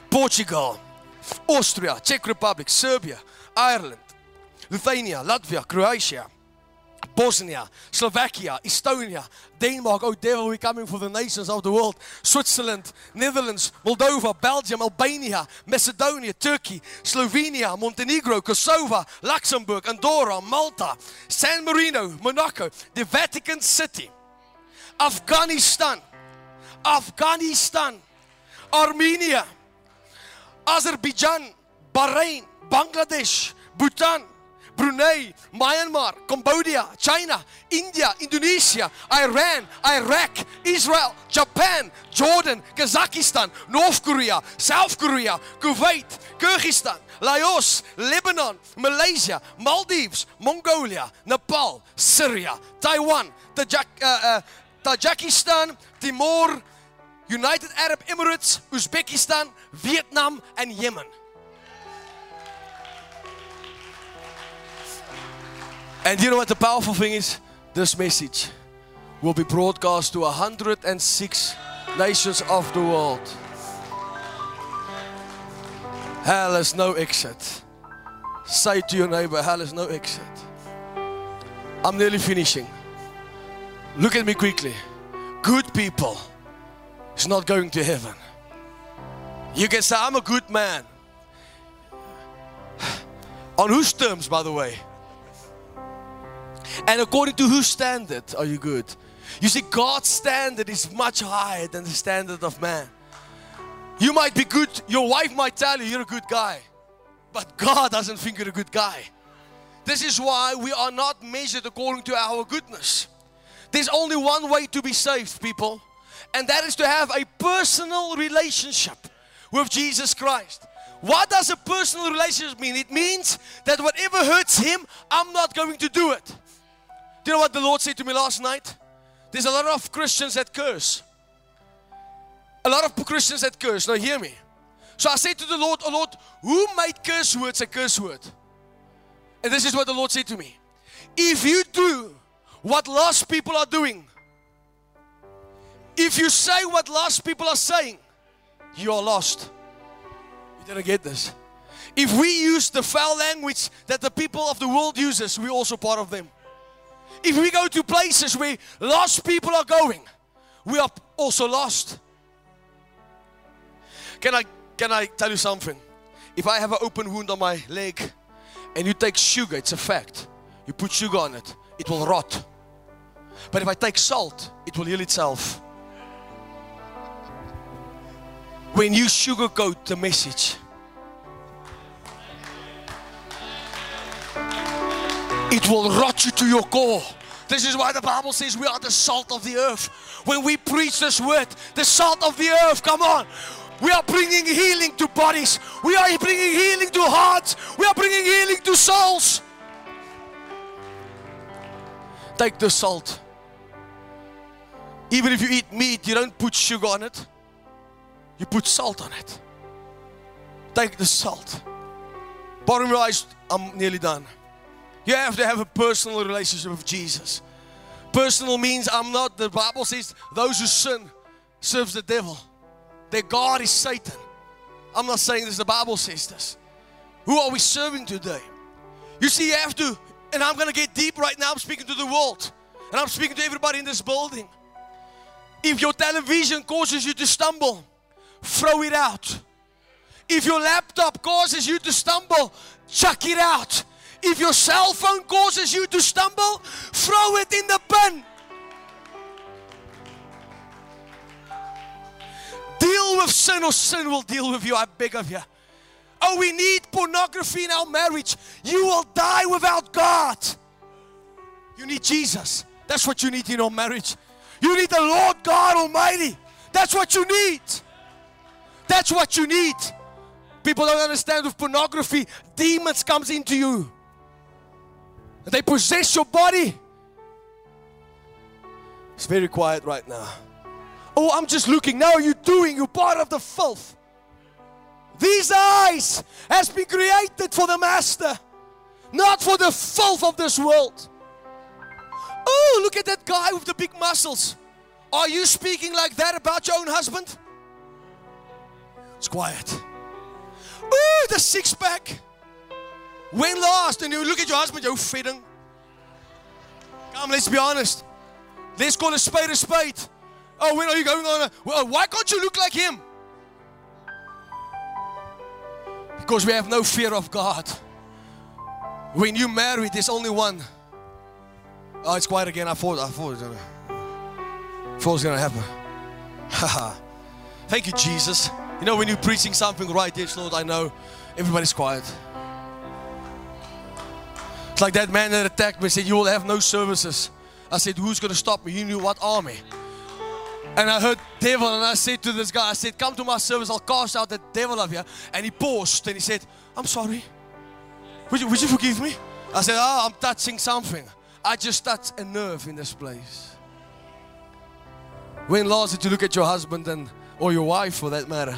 Portugal, Austria, Czech Republic, Serbia, Ireland, Lithuania, Latvia, Croatia, Bosnia, Slovakia, Estonia, Denmark, oh devil, we're coming for the nations of the world. Switzerland, Netherlands, Moldova, Belgium, Albania, Macedonia, Turkey, Slovenia, Montenegro, Kosovo, Luxembourg, Andorra, Malta, San Marino, Monaco, the Vatican City, Afghanistan, Afghanistan, Armenia, Azerbaijan, Bahrain, Bangladesh, Bhutan, Brunei, Myanmar, Cambodia, China, India, Indonesia, Iran, Iraq, Israel, Japan, Jordan, Kazakhstan, North Korea, South Korea, Kuwait, Kyrgyzstan, Laos, Lebanon, Malaysia, Maldives, Mongolia, Nepal, Syria, Taiwan, Tajik, uh, uh, Tajikistan, Timor, United Arab Emirates, Uzbekistan, Vietnam, and Yemen. And you know what the powerful thing is? This message will be broadcast to 106 nations of the world. Hell has no exit. Say to your neighbor, hell has no exit. I'm nearly finishing. Look at me quickly. Good people is not going to heaven. You can say, I'm a good man. On whose terms, by the way? And according to whose standard are you good? You see, God's standard is much higher than the standard of man. You might be good, your wife might tell you you're a good guy, but God doesn't think you're a good guy. This is why we are not measured according to our goodness. There's only one way to be saved, people, and that is to have a personal relationship with Jesus Christ. What does a personal relationship mean? It means that whatever hurts Him, I'm not going to do it. Do you know what the Lord said to me last night? There's a lot of Christians that curse. A lot of Christians that curse. Now, hear me. So I said to the Lord, Oh Lord, who made curse words a curse word? And this is what the Lord said to me. If you do what lost people are doing, if you say what lost people are saying, you are lost. You didn't get this. If we use the foul language that the people of the world uses, we're also part of them. If we go to places where lost people are going, we are also lost. Can I can I tell you something? If I have an open wound on my leg and you take sugar, it's a fact. You put sugar on it, it will rot. But if I take salt, it will heal itself. When you sugarcoat the message, it will rot you to your core. This is why the Bible says we are the salt of the earth. When we preach this word, the salt of the earth, come on. We are bringing healing to bodies. We are bringing healing to hearts. We are bringing healing to souls. Take the salt. Even if you eat meat, you don't put sugar on it, you put salt on it. Take the salt. Bottom rise, I'm nearly done. You have to have a personal relationship with Jesus. Personal means I'm not, the Bible says, those who sin serves the devil. Their God is Satan. I'm not saying this, the Bible says this. Who are we serving today? You see, you have to, and I'm to get deep right now. I'm speaking to the world, and I'm speaking to everybody in this building. If your television causes you to stumble, throw it out. If your laptop causes you to stumble, chuck it out. If your cell phone causes you to stumble, throw it in the bin. Deal with sin or sin will deal with you. I beg of you. Oh, we need pornography in our marriage. You will die without God. You need Jesus. That's what you need in your marriage. You need the Lord God Almighty. That's what you need. That's what you need. People don't understand with pornography, demons comes into you. They possess your body. It's very quiet right now. Oh, I'm just looking. Now you're doing, you're part of the filth. These eyes has been created for the master, not for the filth of this world. Oh, look at that guy with the big muscles. Are you speaking like that about your own husband? It's quiet. Oh, the six pack. When last? And you look at your husband, you're fitting. Come, let's be honest. Let's call a spade a spade. Oh, when are you going on? A, well, why can't you look like him? Because we have no fear of God. When you marry, there's only one. Oh, it's quiet again. I thought, I thought, gonna, thought it was gonna happen. Thank you, Jesus. You know, when you're preaching something right, yes, Lord, I know everybody's quiet. It's like that man that attacked me said, You will have no services. I said, Who's going to stop me? You knew what army? And I heard devil, and I said to this guy, I said, Come to my service, I'll cast out the devil of you. And he paused and he said, I'm sorry. Would you, would you forgive me? I said, Oh, I'm touching something. I just touched a nerve in this place. When last did you look at your husband and or your wife for that matter?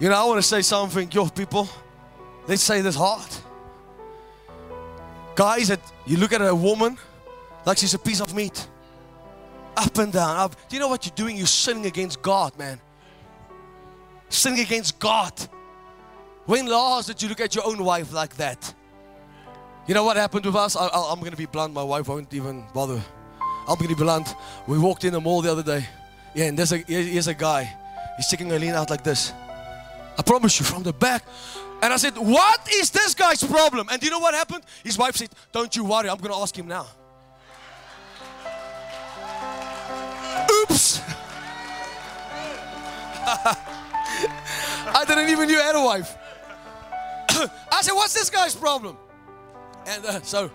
You know, I want to say something, your people. Let's say this hard. Guys, that you look at a woman like she's a piece of meat. Up and down. Up. Do you know what you're doing? You're sinning against God, man. Sinning against God. When last did you look at your own wife like that? You know what happened with us? I, am going to be blunt. My wife won't even bother. I'm going to be blunt. We walked in the mall the other day. Yeah, and there's a, here's a guy. He's taking a lean out like this. I promise you, from the back. And I said, What is this guy's problem? And do you know what happened? His wife said, Don't you worry, I'm going to ask him now. Oops. I didn't even know I had a wife. I said, What's this guy's problem? And uh, so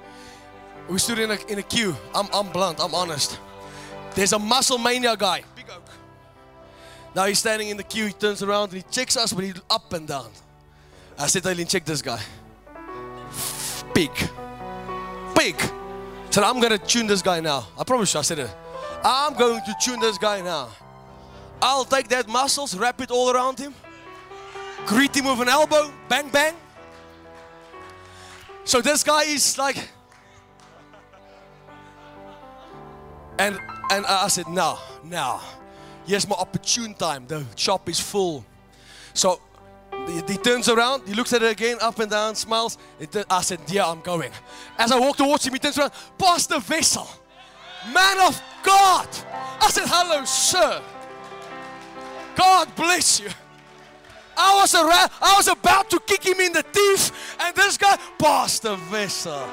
we stood in a, in a queue. I'm, I'm blunt, I'm honest. There's a muscle mania guy. Big oak. Now he's standing in the queue. He turns around and he checks us, but he's up and down. I said, Eileen, check this guy. Big. I said, I'm going to tune this guy now. I promise you, I said it. I'm going to tune this guy now. I'll take that muscles, wrap it all around him, greet him with an elbow, bang, bang. So this guy is like, and and I said, no, no. Here's my opportune time. The shop is full. So he, turns around, he looks at it again, up and down, smiles. I said, yeah, I'm going. As I walk towards him, he turns around, Pastor Wessel, man of God. I said, hello, sir. God bless you. I was, around, I was about to kick him in the teeth, and this guy, Pastor Wessel.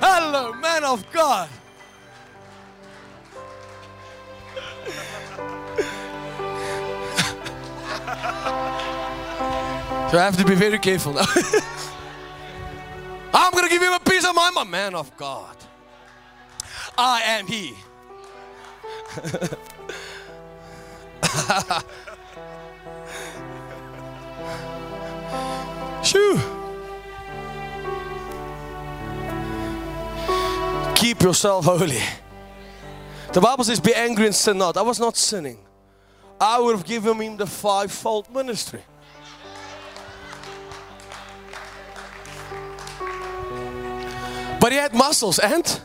Hello, man of God. So I have to be very careful now. I'm going to give you a piece of mind. I'm a man of God. I am He. Shoo. Keep yourself holy. The Bible says, Be angry and sin not. I was not sinning. I would have given him the fivefold ministry. But he had muscles and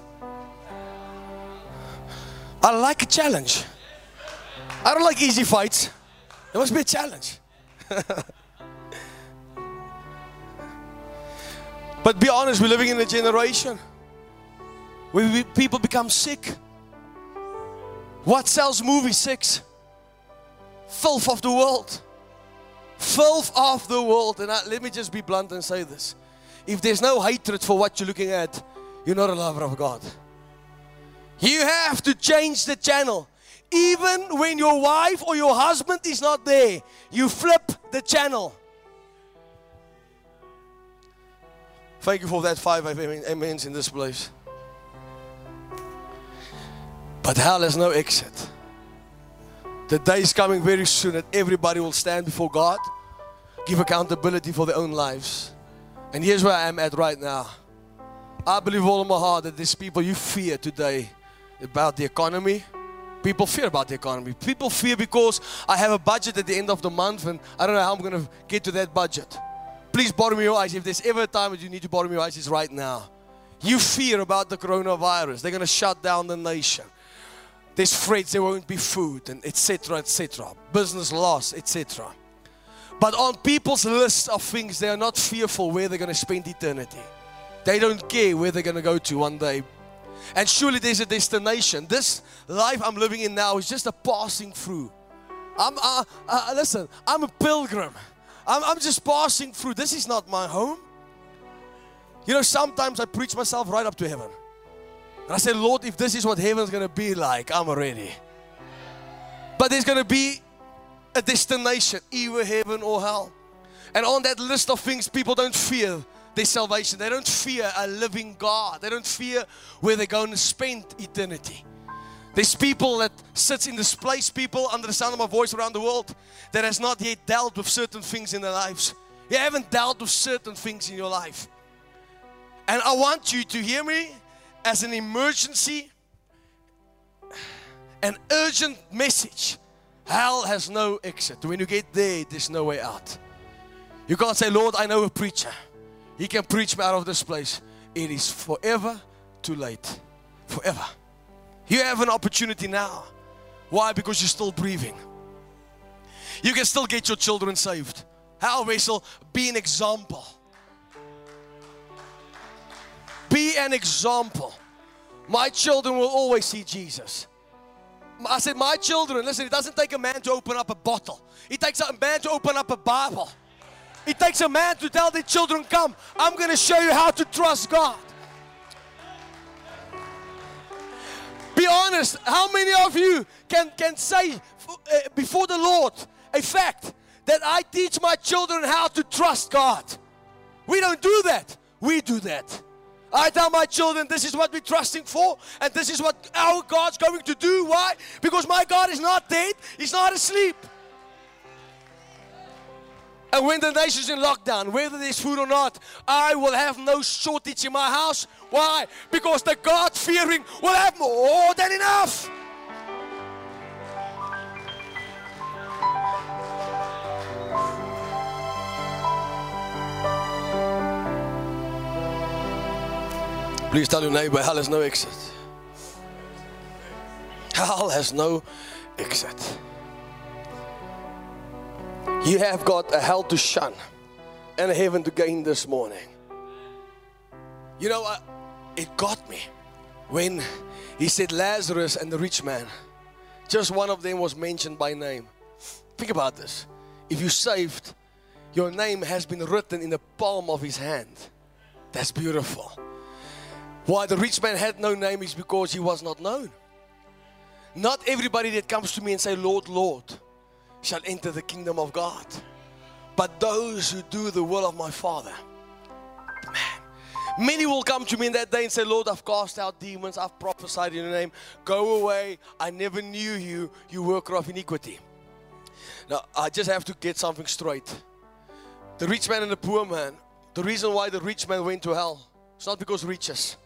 I like a challenge. I don't like easy fights. There must be a challenge. but be honest, we're living in a generation where we, people become sick. What sells movie six? Filth of the world. Filth of the world. And I, let me just be blunt and say this. If there's no hatred for what you're looking at, you're not a lover of God. You have to change the channel. Even when your wife or your husband is not there, you flip the channel. Thank you for that five amens in this place. But hell has no exit. The day is coming very soon that everybody will stand before God, give accountability for their own lives. And here's where I am at right now. I believe all in my heart that these people you fear today about the economy. People fear about the economy. People fear because I have a budget at the end of the month and I don't know how I'm going to get to that budget. Please borrow me your eyes. If there's ever a time that you need to borrow me your eyes, it's right now. You fear about the coronavirus. They're going to shut down the nation. There's threats there won't be food and etc. etc. Business loss, etc. But on people's list of things, they are not fearful where they're going to spend eternity. They don't care where they're going to go to one day and surely there's a destination. This life I'm living in now is just a passing through. I'm, uh, uh, listen, I'm a pilgrim. I'm, I'm just passing through. This is not my home. You know, sometimes I preach myself right up to heaven. And I say, Lord, if this is what heaven's going to be like, I'm ready. But there's going to be a destination, either heaven or hell. And on that list of things, people don't fear their salvation. They don't fear a living God. They don't fear where they're going to spend eternity. There's people that sits in this place, people under the sound of my voice around the world that has not yet dealt with certain things in their lives. You haven't dealt with certain things in your life. And I want you to hear me as an emergency, an urgent message. Hell has no exit. When you get there, there's no way out. You can't say, Lord, I know a preacher. He can preach me out of this place. It is forever too late. Forever. You have an opportunity now. Why? Because you're still breathing. You can still get your children saved. How, Rachel? Be an example. Be an example. My children will always see Jesus. I said, My children, listen, it doesn't take a man to open up a bottle, it takes a man to open up a Bible. It takes a man to tell the children, Come, I'm going to show you how to trust God. Be honest, how many of you can, can say uh, before the Lord a fact that I teach my children how to trust God? We don't do that. We do that. I tell my children this is what we're trusting for, and this is what our God's going to do. Why? Because my God is not dead, He's not asleep. And when the nation's in lockdown, whether there's food or not, I will have no shortage in my house. Why? Because the God fearing will have more than enough. Please tell your neighbor, hell has no exit. Hell has no exit. You have got a hell to shun and a heaven to gain this morning. You know what? It got me when he said Lazarus and the rich man. Just one of them was mentioned by name. Think about this. If you saved, your name has been written in the palm of his hand. That's beautiful. Why the rich man had no name is because he was not known. Not everybody that comes to me and say, Lord, Lord, shall enter the kingdom of God. But those who do the will of my Father, man, many will come to me in that day and say, Lord, I've cast out demons, I've prophesied in your name. Go away, I never knew you, you worker of iniquity. Now, I just have to get something straight. The rich man and the poor man. The reason why the rich man went to hell, it's not because riches.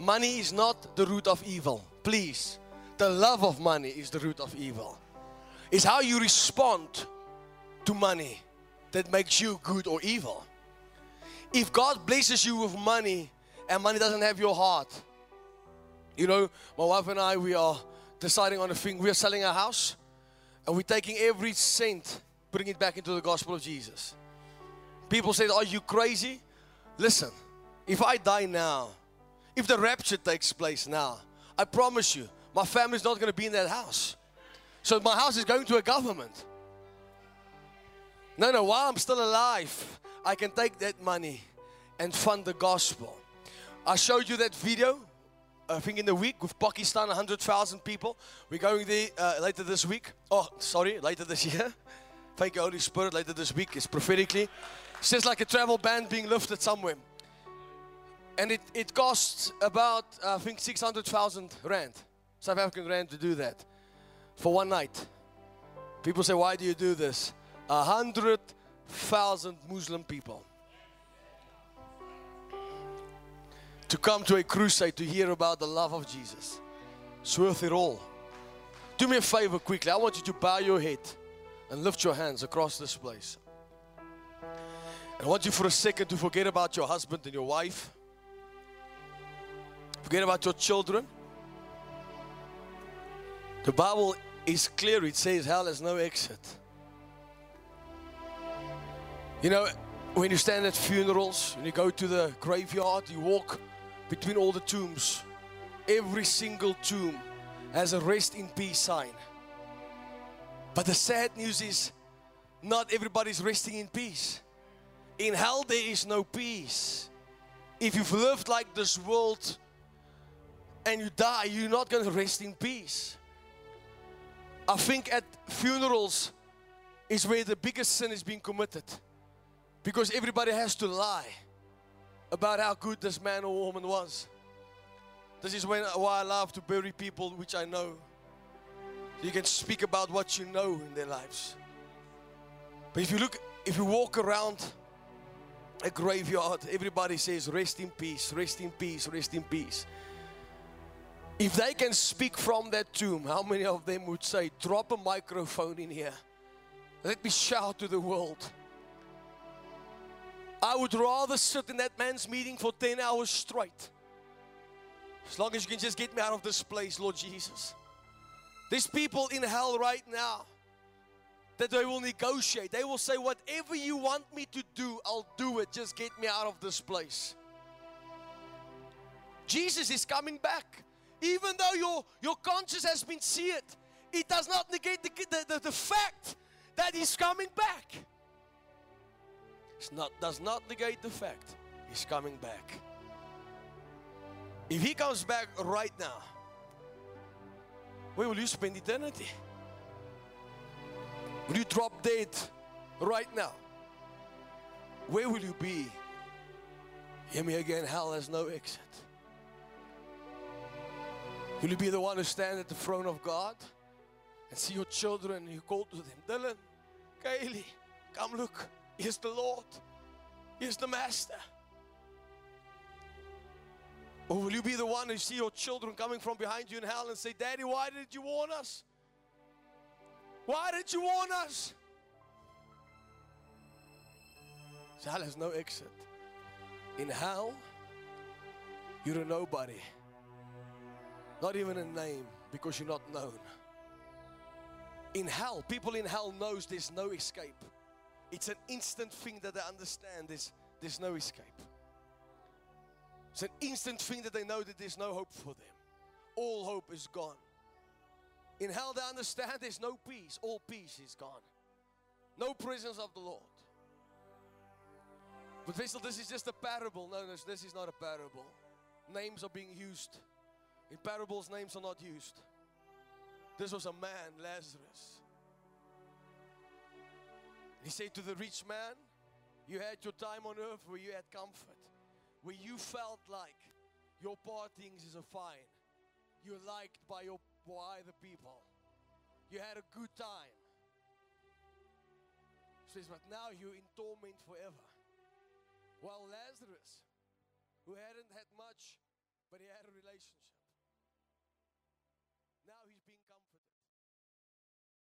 Money is not the root of evil. Please. The love of money is the root of evil. It's how you respond to money that makes you good or evil. If God blesses you with money and money doesn't have your heart, you know, my wife and I, we are deciding on a thing. We are selling our house and we're taking every cent, putting it back into the gospel of Jesus. People say, Are you crazy? Listen, if I die now, if the rapture takes place now, I promise you, my family's not going to be in that house. So my house is going to a government. No, no, while I'm still alive, I can take that money and fund the gospel. I showed you that video, I think in the week with Pakistan, 100,000 people. We're going there uh, later this week. Oh, sorry, later this year. Thank you, Holy Spirit. Later this week is prophetically. It's just like a travel ban being lifted somewhere. And it, it costs about, I think, 600,000 Rand, South African Rand to do that for one night. People say, why do you do this? A hundred thousand Muslim people to come to a crusade to hear about the love of Jesus. It's worth it all. Do me a favor quickly. I want you to bow your head and lift your hands across this place. I want you for a second to forget about your husband and your wife. Forget about your children. The Bible is clear. It says hell has no exit. You know, when you stand at funerals, when you go to the graveyard, you walk between all the tombs. Every single tomb has a rest in peace sign. But the sad news is, not everybody's resting in peace. In hell, there is no peace. If you've lived like this world and you die, you're not going to rest in peace. I think at funerals is where the biggest sin is being committed because everybody has to lie about how good this man or woman was. This is when, why I love to bury people which I know. You can speak about what you know in their lives. But if you look, if you walk around a graveyard, everybody says, Rest in peace, rest in peace, rest in peace. If they can speak from that tomb, how many of them would say, Drop a microphone in here? Let me shout to the world. I would rather sit in that man's meeting for 10 hours straight. As long as you can just get me out of this place, Lord Jesus. There's people in hell right now that they will negotiate. They will say, Whatever you want me to do, I'll do it. Just get me out of this place. Jesus is coming back. Even though your, your conscience has been seared, it does not negate the, the, the, the fact that He's coming back. It not, does not negate the fact He's coming back. If He comes back right now, where will you spend eternity? Will you drop dead right now? Where will you be? Hear me again, hell has no exit. Will you be the one who stand at the throne of God and see your children and you call to them, Dylan, Kaylee, come look, here's the Lord, here's the Master. Or will you be the one who see your children coming from behind you in hell and say, Daddy, why did you warn us? Why did you warn us? Hell has no exit. In hell, you're a nobody. Not even a name because you're not known. In hell, people in hell knows there's no escape. It's an instant thing that they understand there's, there's no escape. It's an instant thing that they know that there's no hope for them. All hope is gone. In hell, they understand there's no peace. All peace is gone. No presence of the Lord. But Wessel, this is just a parable. No, no, this is not a parable. Names are being used in parables, names are not used. This was a man, Lazarus. He said to the rich man, You had your time on earth where you had comfort, where you felt like your partings is a fine. You're liked by your by the people. You had a good time. says, But now you're in torment forever. While Lazarus, who hadn't had much, but he had a relationship.